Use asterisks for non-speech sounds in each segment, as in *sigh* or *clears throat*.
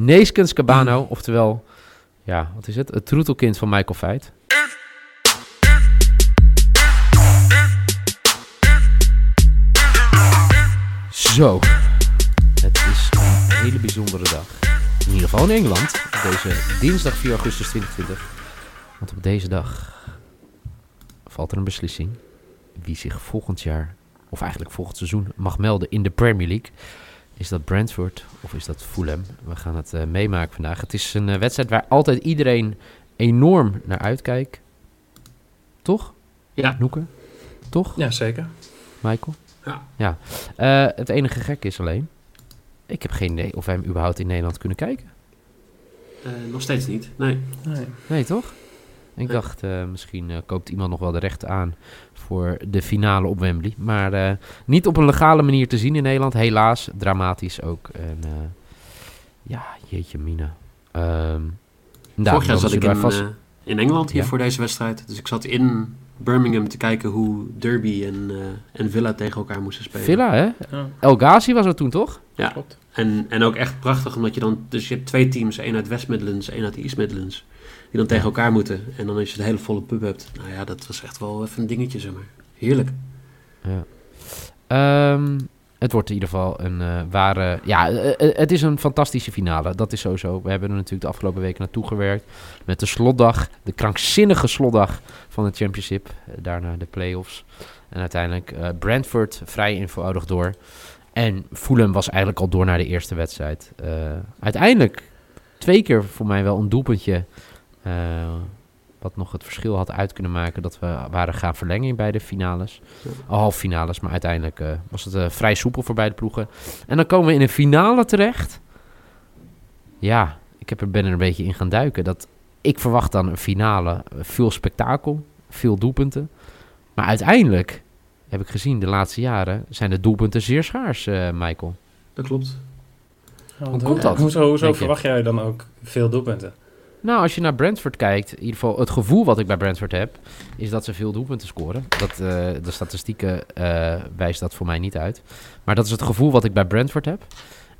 Neeskens Cabano, oftewel, ja, wat is het? Het troetelkind van Michael Veit. Zo, het is een hele bijzondere dag. In ieder geval in Engeland, deze dinsdag 4 augustus 2020. Want op deze dag valt er een beslissing wie zich volgend jaar, of eigenlijk volgend seizoen, mag melden in de Premier League. Is dat Brentford of is dat Fulham? We gaan het eh, meemaken vandaag. Het is een eh, wedstrijd waar altijd iedereen enorm naar uitkijkt. Toch? Ja. Noeke? Toch, Ja, zeker. Michael? Ja. ja. Eh, het enige gek is alleen, ik heb geen idee of wij hem überhaupt in Nederland kunnen kijken. Eh, nog steeds niet. Nee. Nee. Nee, toch? Ik dacht, eh, misschien eh, koopt iemand nog wel de rechten aan voor de finale op Wembley. Maar eh, niet op een legale manier te zien in Nederland. Helaas, dramatisch ook. En eh, ja, jeetje mina. Ehm nou, Vorig jaar zat ik in, vast- in Engeland hier Ja. voor deze wedstrijd. Dus ik zat in Birmingham te kijken hoe Derby en, eh, en Villa tegen elkaar moesten spelen. Villa, hè? Ja, El Ghazi was het toen, toch? Ja. klopt. En, en ook echt prachtig, omdat je dan... Dus je hebt twee teams, één uit West Midlands, één uit East Midlands. Die dan tegen elkaar moeten. En dan als je de hele volle pub hebt. Nou ja, dat was echt wel even een dingetje, zeg maar. Heerlijk. Ja. Ehm, het wordt in ieder geval een eh, ware... Ja, eh, eh, het is een fantastische finale. Dat is sowieso. We hebben er natuurlijk de afgelopen weken naartoe gewerkt. Met de slotdag. De krankzinnige slotdag van de championship. daarna de play-offs. En uiteindelijk Brentford vrij eenvoudig door. En Fulham was eigenlijk al door naar de eerste wedstrijd. Eh, uiteindelijk twee keer voor mij wel een doelpuntje... eh, wat nog het verschil had uit kunnen maken dat we waren gaan verlengen in beide finales. Al half finales, maar uiteindelijk eh, was het vrij soepel voor beide ploegen. En dan komen we in een finale terecht. Ja, ik heb er, ben er een beetje in gaan duiken. Dat, ik verwacht dan een finale, veel spektakel, veel doelpunten. Maar uiteindelijk, heb ik gezien de laatste jaren, zijn de doelpunten zeer schaars, eh, Michael. Dat klopt. Ja, Hoe komt dat, Hoezo, hoezo denk je? verwacht jij dan ook veel doelpunten? Nou, als je naar Brentford kijkt, in ieder geval het gevoel wat ik bij Brentford heb, is dat ze veel doelpunten scoren. Dat, eh, de statistieken eh, wijst dat voor mij niet uit. Maar dat is het gevoel wat ik bij Brentford heb.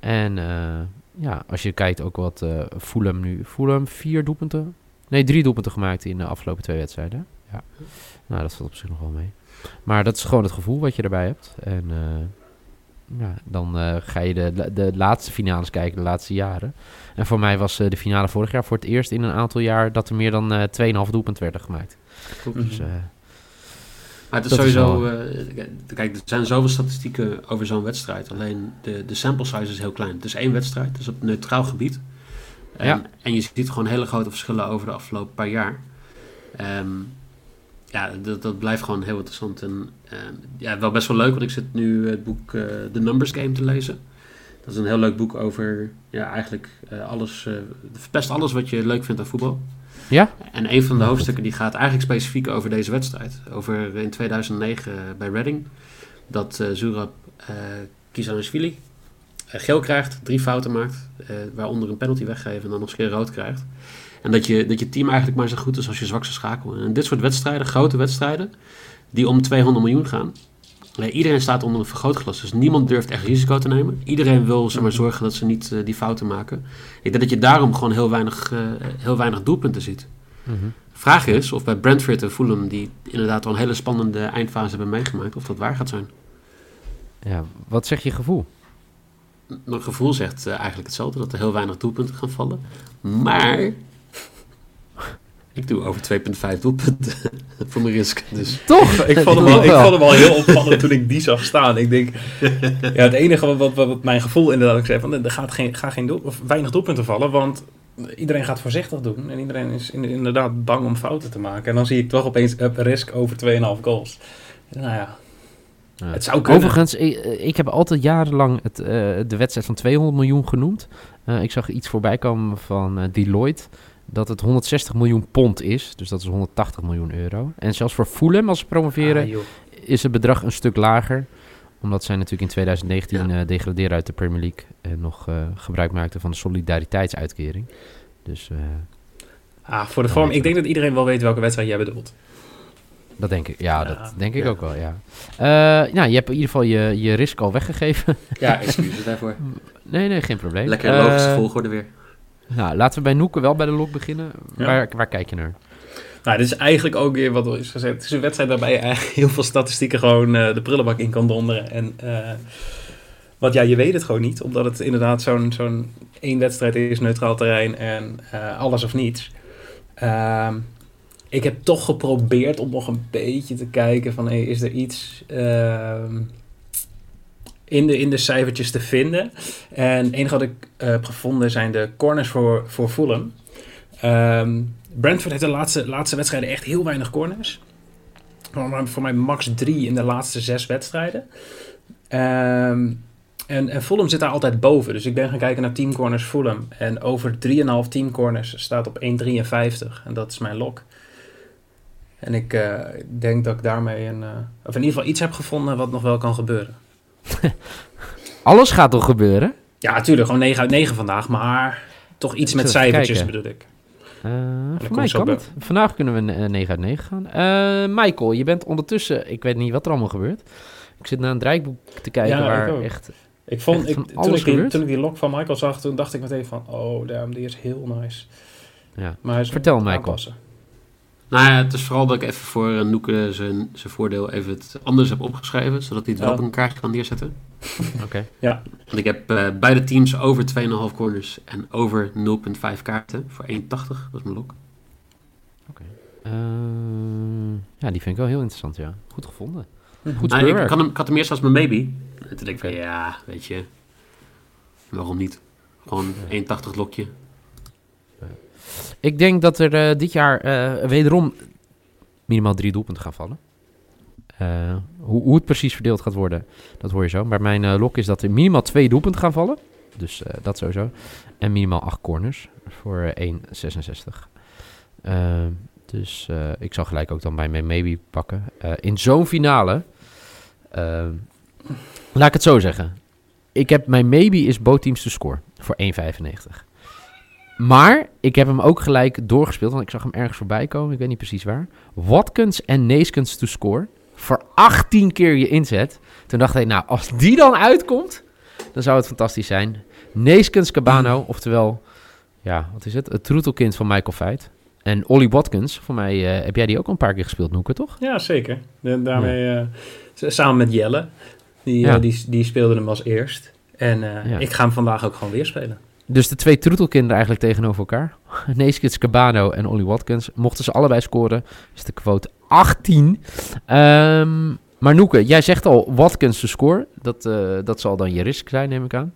En eh, ja, als je kijkt ook wat eh Fulham nu... Fulham vier doelpunten? Nee, drie doelpunten gemaakt in de afgelopen twee wedstrijden. Ja. Nou, dat valt op zich nog wel mee. Maar dat is gewoon het gevoel wat je erbij hebt. En eh, ja, dan eh, ga je de, de laatste finales kijken, de laatste jaren. En voor mij was eh, de finale vorig jaar voor het eerst in een aantal jaar dat er meer dan eh 2,5 doelpunt werden gemaakt. Dus eh, Maar het is Dat is sowieso... wel- eh, kijk, er zijn zoveel statistieken over zo'n wedstrijd. Alleen de, de sample size is heel klein. Het is één wedstrijd, het is op neutraal gebied. En, Ja. en je ziet gewoon hele grote verschillen over de afgelopen paar jaar. Ehm, ja, dat, dat blijft gewoon heel interessant. En ehm, ja, wel best wel leuk, want ik zit nu het boek eh The Numbers Game te lezen. Dat is een heel leuk boek over ja, eigenlijk eh, alles, eh best alles wat je leuk vindt aan voetbal. ja, En een van de hoofdstukken die gaat eigenlijk specifiek over deze wedstrijd. Over in 2009 bij Reading. Dat Zurab eh Kizanishvili geel krijgt, drie fouten maakt. waaronder een penalty weggeven en dan nog eens een keer rood krijgt. En dat je, dat je team eigenlijk maar zo goed is als je zwakste schakel. En dit soort wedstrijden, grote wedstrijden, die om 200 miljoen gaan. iedereen staat onder een vergrootglas, dus niemand durft echt risico te nemen. Iedereen wil zeg maar, zorgen dat ze niet eh, die fouten maken. Ik denk dat je daarom gewoon heel weinig, eh, heel weinig doelpunten ziet. mhm. Vraag is of bij Brentford en Fulham, die inderdaad al een hele spannende eindfase hebben meegemaakt, of dat waar gaat zijn. ja, wat zeg je gevoel? Mijn gevoel zegt eh, eigenlijk hetzelfde, dat er heel weinig doelpunten gaan vallen. Maar ik doe over 2,5 doelpunten *laughs* voor mijn risk. Dus Toch? Ik vond, hem wel, ik vond hem wel heel opvallend toen ik die zag staan. Ik denk, *laughs* ja, het enige wat, wat, wat mijn gevoel inderdaad ook zei, van, er gaat geen, gaat geen doel, of weinig doelpunten vallen, want iedereen gaat voorzichtig doen. En iedereen is in- inderdaad bang om fouten te maken. En dan zie ik toch opeens up risk over 2,5 goals. Nou ja, Ja. het zou kunnen. Overigens, ik, ik heb altijd jarenlang het, eh, de wedstrijd van 200 miljoen genoemd. Eh, ik zag iets voorbij komen van eh, Deloitte dat het 160 miljoen pond is. Dus dat is 180 miljoen euro. En zelfs voor Fulham, als ze promoveren, Ah, is het bedrag een stuk lager. Omdat zij natuurlijk in 2019 Ja. eh degraderen uit de Premier League. En nog eh, gebruik maakten van de solidariteitsuitkering. Dus eh, Ah, voor de vorm. Ik denk dat iedereen wel weet welke wedstrijd jij bedoelt. dat denk ik. Ja, Ja, dat denk ik ja. ook wel, ja. Eh, nou, je hebt in ieder geval je, je risk al weggegeven. Ja, excuses daarvoor. *laughs* nee, nee, geen probleem. Lekker logische volgorde weer. Nou, laten we bij Noeken wel bij de lok beginnen. Ja. Waar, waar kijk je naar? Nou, dit is eigenlijk ook weer wat er is gezegd. Het is een wedstrijd waarbij je eigenlijk heel veel statistieken gewoon eh, de prullenbak in kan donderen. En eh, want ja, je weet het gewoon niet. Omdat het inderdaad zo'n zo'n één wedstrijd is, neutraal terrein en eh, alles of niets. Ehm, ik heb toch geprobeerd om nog een beetje te kijken van... Hey, is er iets ehm, in, de, in de cijfertjes te vinden? En het enige wat ik eh, heb gevonden zijn de corners voor, voor Fulham. Ehm, Brentford heeft de laatste, laatste wedstrijden echt heel weinig corners. Voor mij, max drie in de laatste zes wedstrijden. Ehm, en, en Fulham zit daar altijd boven. Dus ik ben gaan kijken naar teamcorners Fulham. En over 3,5 teamcorners staat op 1,53. En dat is mijn lok. En ik eh, denk dat ik daarmee een, eh, of in ieder geval iets heb gevonden wat nog wel kan gebeuren. *laughs* Alles gaat toch gebeuren? Ja, natuurlijk, gewoon 9 uit 9 vandaag. Maar toch iets met cijfertjes kijken. bedoel ik. Eh, voor mij kan het. Vandaag kunnen we een eh, 9 uit 9 gaan. Eh, Michael, je bent ondertussen... Ik weet niet wat er allemaal gebeurt. Ik zit naar een draaiboek te kijken Ja, waar echt... Ik vond, ik, toen, ik die, toen ik die lok van Michael zag, toen dacht ik meteen van, oh damn, die is heel nice. Ja. Maar hij is Vertel, Michael. aanpassen. Nou ja, het is vooral dat ik even voor eh, Noeke zijn, zijn voordeel even het anders heb opgeschreven. Zodat hij het wel Ja. op een kaartje kan neerzetten. *laughs* Oké. Want ik heb eh, beide teams over 2,5 corners en over 0,5 kaarten voor 1,80. Dat is mijn lok. Eh, ja, die vind ik wel heel interessant, ja. Goed gevonden. Goed Nou, ik, speurwerk. ik, had hem, ik had hem eerst als mijn maybe. En toen denk ik van Oké. ja, weet je. Waarom niet? Gewoon 1,80 lokje. Ik denk dat er eh, dit jaar eh, wederom minimaal drie doelpunten gaan vallen. Eh, hoe, hoe het precies verdeeld gaat worden, dat hoor je zo. Maar mijn lok is dat er minimaal twee doelpunten gaan vallen. Dus eh, dat sowieso. En minimaal acht corners voor eh, 1,66. Eh, dus ik zal gelijk ook dan bij mijn maybe pakken. In zo'n finale, laat ik het zo zeggen. Ik heb mijn maybe is both teams to score voor 1,95. Maar ik heb hem ook gelijk doorgespeeld, want ik zag hem ergens voorbij komen. Ik weet niet precies waar. Watkins en Neeskens to score. Voor 18 keer je inzet. Toen dacht ik, nou, als die dan uitkomt, dan zou het fantastisch zijn. Neeskens Cabano, oftewel, ja, wat is het? Het troetelkind van Michael Feit. En Ollie Watkins, voor mij eh, heb jij die ook al een paar keer gespeeld, Noeke, toch? Ja, zeker. De- daarmee, eh, samen met Jelle, die, Ja. eh, die, die speelde hem als eerst. En Ja. ik ga hem vandaag ook gewoon weer spelen. Dus de twee troetelkinderen eigenlijk tegenover elkaar. *laughs* Neeskens Cabano en Ollie Watkins. Mochten ze allebei scoren, is de quote 18. Ehm, maar Noeke, jij zegt al Watkins de score. Dat, eh, dat zal dan je risk zijn, neem ik aan.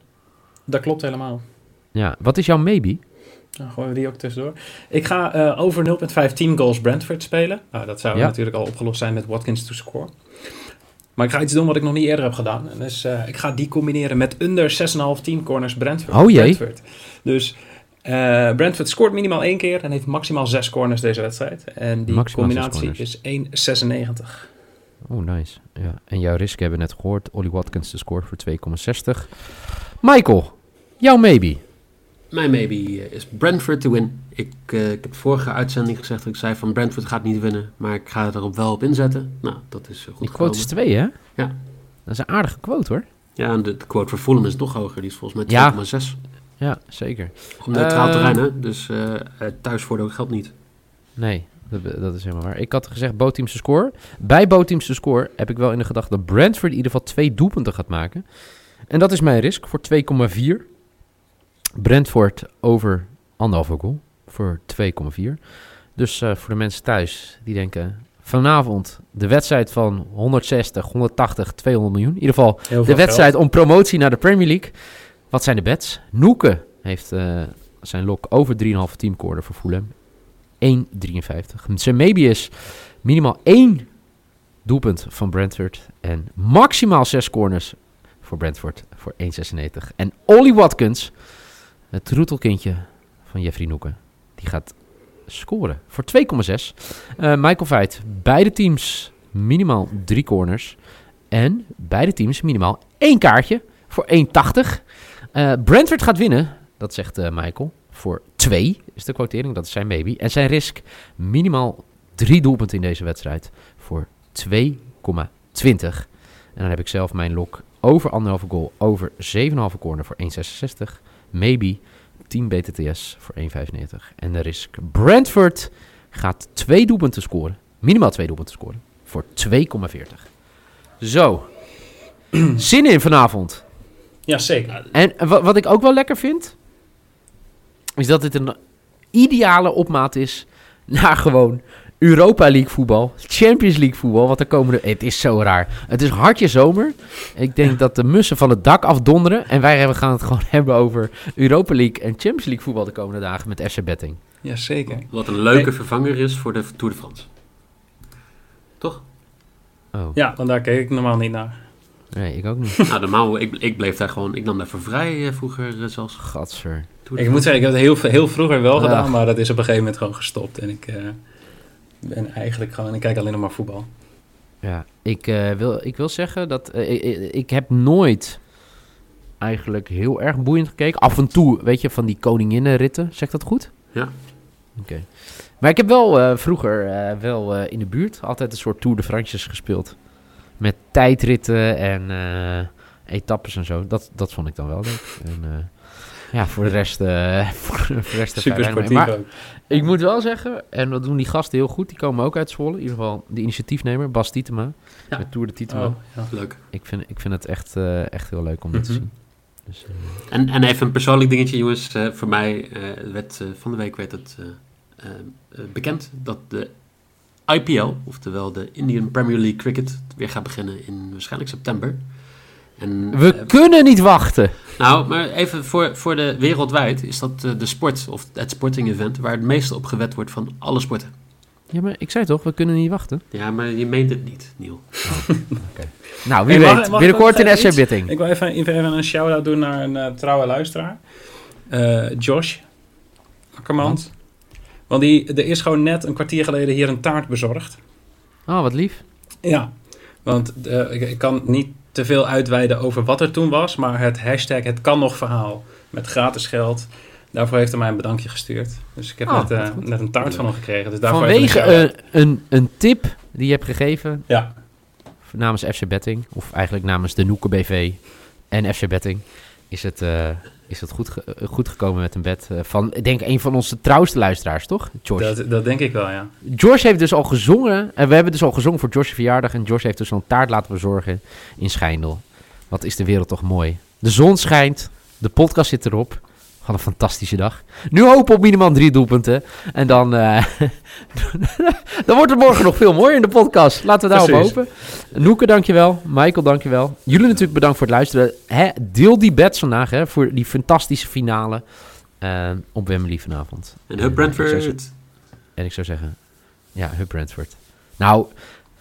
Dat klopt helemaal. Ja, wat is jouw maybe? Dan gooien we die ook tussendoor. Ik ga eh, over 0.5 team goals Brentford spelen. Nou, dat zou Ja. natuurlijk al opgelost zijn met Watkins to score. Maar ik ga iets doen wat ik nog niet eerder heb gedaan. En dus eh, ik ga die combineren met under 6,5 team corners Brentford. Oh jee. Brentford. Dus eh, Brentford scoort minimaal één keer en heeft maximaal 6 corners deze wedstrijd. En die Maximaal zes combinatie is 1,96. Oh, nice. Ja. En jouw risk hebben we net gehoord. Ollie Watkins de score voor 2,60. Michael, jouw maybe. Mijn maybe eh, is Brentford to win. Ik, eh, ik heb vorige uitzending gezegd dat ik zei van Brentford gaat niet winnen. Maar ik ga erop wel op inzetten. Nou, dat is eh, goed Die quote is. 2, hè? Ja. Dat is een aardige quote, hoor. Ja, en de, de quote voor Fulham is nog hoger. Die is volgens mij Ja. 2,6. Ja, zeker. Op neutraal Eh, terrein, hè. Dus eh, thuisvoordeel geldt niet. Nee, dat, dat is helemaal waar. Ik had gezegd both teams te score. Bij both teams te score heb ik wel in de gedachte dat Brentford in ieder geval twee doelpunten gaat maken. En dat is mijn risk voor 2,4. Brentford over anderhalve goal voor 2,4. Dus eh, voor de mensen thuis die denken vanavond de wedstrijd van 160, 180, 200 miljoen. In ieder geval de wedstrijd om promotie naar de Premier League. Wat zijn de bets? Noeke heeft eh, zijn lok over 3,5 teamcorner voor Fulham. 1,53. Zijn maybe is minimaal één doelpunt van Brentford. En maximaal zes corners voor Brentford voor 1,96. En Ollie Watkins Het roetelkindje van Jeffrey Noeken. Die gaat scoren voor 2,6. Eh, Michael Veit. Beide teams minimaal drie corners. En beide teams minimaal één kaartje voor 1,80. Eh Brentford gaat winnen. Dat zegt eh, Michael. Voor 2 is de quotering. Dat is zijn baby. En zijn risk minimaal drie doelpunten in deze wedstrijd. Voor 2,20. En dan heb ik zelf mijn lok over anderhalve goal. Over 7,5 corner voor 1,66. Maybe 10 BTTS voor 1,95. En de risk Brentford gaat twee doelpunten scoren. Minimaal twee doelpunten scoren. Voor 2,40. Zo. *clears throat* Zin in vanavond. Ja, zeker. En wa- wat ik ook wel lekker vind, is dat dit een ideale opmaat is naar gewoon Europa League voetbal, Champions League voetbal. Wat er komende, het is zo raar. Het is hartje zomer. Ik denk dat de mussen van het dak afdonderen. En wij gaan het gewoon *laughs* hebben over Europa League en Champions League voetbal de komende dagen met FC Betting. Ja, zeker. Wat een leuke vervanger is voor de Tour de France. Toch? Oh, Ja, want daar keek ik normaal niet naar. nee, ik ook niet. *laughs* nou, normaal, ik, ik bleef daar gewoon... Ik nam daarvoor vrij eh, vroeger eh, zelfs. De Ik moet zeggen, ik heb het heel, heel vroeger wel gedaan, maar dat is op een gegeven moment gewoon gestopt. En ik eh, ben eigenlijk gewoon, ik kijk alleen nog maar voetbal. Ja, ik, eh, wil, ik wil zeggen dat eh, ik, ik- heb nooit eigenlijk heel erg boeiend gekeken. Af en toe, weet je, van die koninginnenritten. Zeg ik dat goed? Ja. Oké. Maar ik heb wel eh, vroeger eh, wel eh, in de buurt altijd een soort Tour de France's gespeeld. Met tijdritten en eh, etappes en zo. Dat, dat vond ik dan wel leuk. En, eh, ja, voor de rest... eh *laughs* voor de rest er Super sportief Maar ook. ik moet wel zeggen, en dat doen die gasten heel goed. Die komen ook uit Zwolle. In ieder geval de initiatiefnemer, Bas Tietema. Ja. Met Tour de Tietema. Oh, ja. Leuk. Ik vind, ik vind het echt, eh, echt heel leuk om dit te Mhm. zien. Dus, eh, En, en even een persoonlijk dingetje, jongens. Eh, voor mij eh, werd van de week werd het eh, eh, eh, bekend dat de IPL, oftewel de Indian Premier League Cricket, weer gaat beginnen in waarschijnlijk september. En, we kunnen niet wachten. Nou, maar even voor, voor de wereldwijd is dat eh, de sport, of het sporting event, waar het meeste op gewet wordt van alle sporten. Ja, maar ik zei toch, we kunnen niet wachten. Ja, maar je meent het niet, Niel. *laughs* Nou, wie Hey, weet. Binnenkort in SC iets? Bitting. Ik wil even, even een shout-out doen naar een eh, trouwe luisteraar. Eh, Josh Akkermans. Want die, er is gewoon net een kwartier geleden hier een taart bezorgd. Oh, wat lief. Ja, want eh, ik, ik kan niet te veel uitweiden over wat er toen was, maar het hashtag het kan nog verhaal met gratis geld. Daarvoor heeft hij mij een bedankje gestuurd. Dus ik heb Oh, net, eh, net een taart van hem gekregen. Dus daarvoor Vanwege een, een, een tip die je hebt gegeven Ja, namens FC Betting, of eigenlijk namens de Noeken BV en FC Betting, is het, eh, is het goed, ge- goed gekomen met een bed eh, van, ik denk, een van onze trouwste luisteraars, toch? George. dat, dat denk ik wel, ja. George heeft dus al gezongen. En we hebben dus al gezongen voor George's verjaardag. En George heeft dus zo'n taart laten bezorgen in Schijndel. Wat is de wereld toch mooi. De zon schijnt. De podcast zit erop. Wat een fantastische dag. Nu hopen op minimaal drie doelpunten. En dan, eh, *laughs* dan wordt het morgen nog veel mooier in de podcast. Laten we daarop hopen. Noeke, dankjewel. Michael, dankjewel. Jullie natuurlijk bedankt voor het luisteren. Hè, deel die bets vandaag hè, voor die fantastische finale eh, op Wembley vanavond. En Hub ik zou zeggen- Brentford. en ik zou zeggen, ja, Hub Brentford. Nou,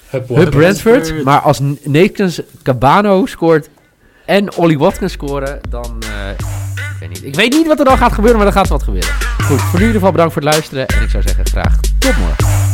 Hub Brentford, Brentford. maar als Nathan Cabano scoort en Ollie Watkins scoren, dan... eh, ik, weet niet. ik weet niet wat er dan gaat gebeuren, maar er gaat wat gebeuren. Goed, voor nu in ieder geval bedankt voor het luisteren. En ik zou zeggen, graag tot morgen.